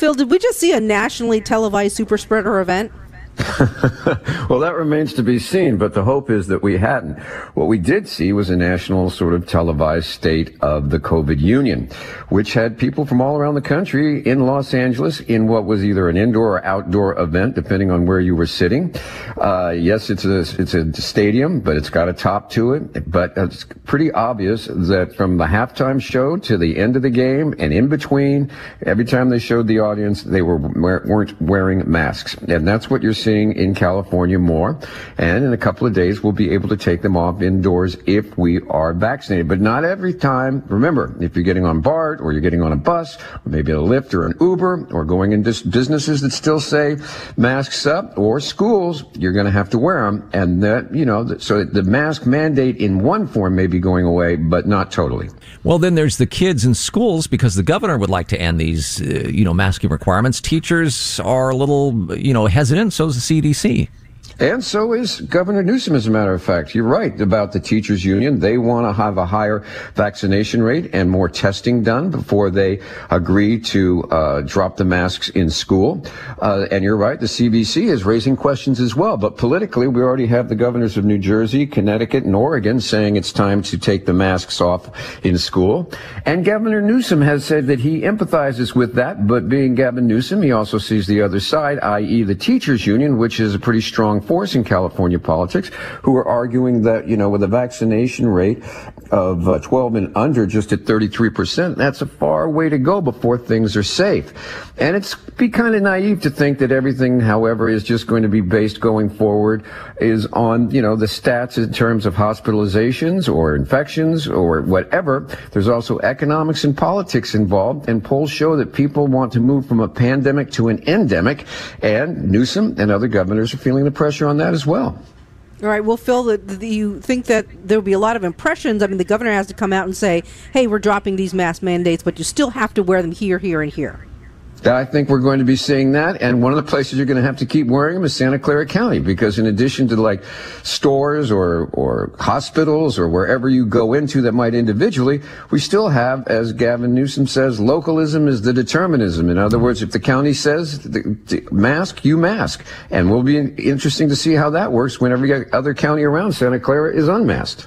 Phil, did we just see a nationally televised super spreader event? well, that remains to be seen, but the hope is that we hadn't. What we did see was a national sort of televised state of the COVID Union, which had people from all around the country in Los Angeles in what was either an indoor or outdoor event, depending on where you were sitting. Uh, yes, it's a, it's a stadium, but it's got a top to it. But it's pretty obvious that from the halftime show to the end of the game and in between, every time they showed the audience, they were, weren't wearing masks. And that's what you're seeing in California more. And in a couple of days, we'll be able to take them off indoors if we are vaccinated. But not every time. Remember, if you're getting on BART or you're getting on a bus or maybe a Lyft or an Uber or going into businesses that still say masks up or schools, you're going to have to wear them. And that, you know, so the mask mandate in one form may be going away, but not totally. Well, then there's the kids in schools because the governor would like to end these, uh, you know, masking requirements. Teachers are a little, you know, hesitant. So is the CDC. And so is Governor Newsom, as a matter of fact. You're right about the teachers union. They want to have a higher vaccination rate and more testing done before they agree to uh, drop the masks in school. Uh, and you're right, the CDC is raising questions as well. But politically, we already have the governors of New Jersey, Connecticut, and Oregon saying it's time to take the masks off in school. And Governor Newsom has said that he empathizes with that. But being Gavin Newsom, he also sees the other side, i.e. the teachers union, which is a pretty strong force in California politics who are arguing that, you know, with a vaccination rate of uh, 12 and under just at 33%, that's a far way to go before things are safe. And it's be kind of naive to think that everything, however, is just going to be based going forward is on, you know, the stats in terms of hospitalizations or infections or whatever. There's also economics and politics involved, and polls show that people want to move from a pandemic to an endemic, and Newsom and other governors are feeling the pressure on that as well. All right. Well, Phil, do you think that there will be a lot of impressions? I mean, the governor has to come out and say, "Hey, we're dropping these mask mandates, but you still have to wear them here, here, and here." I think we're going to be seeing that. And one of the places you're going to have to keep wearing them is Santa Clara County, because in addition to like stores or, or hospitals or wherever you go into that might individually, we still have, as Gavin Newsom says, localism is the determinism. In other words, if the county says the, the mask, you mask. And we'll be interesting to see how that works when every other county around Santa Clara is unmasked.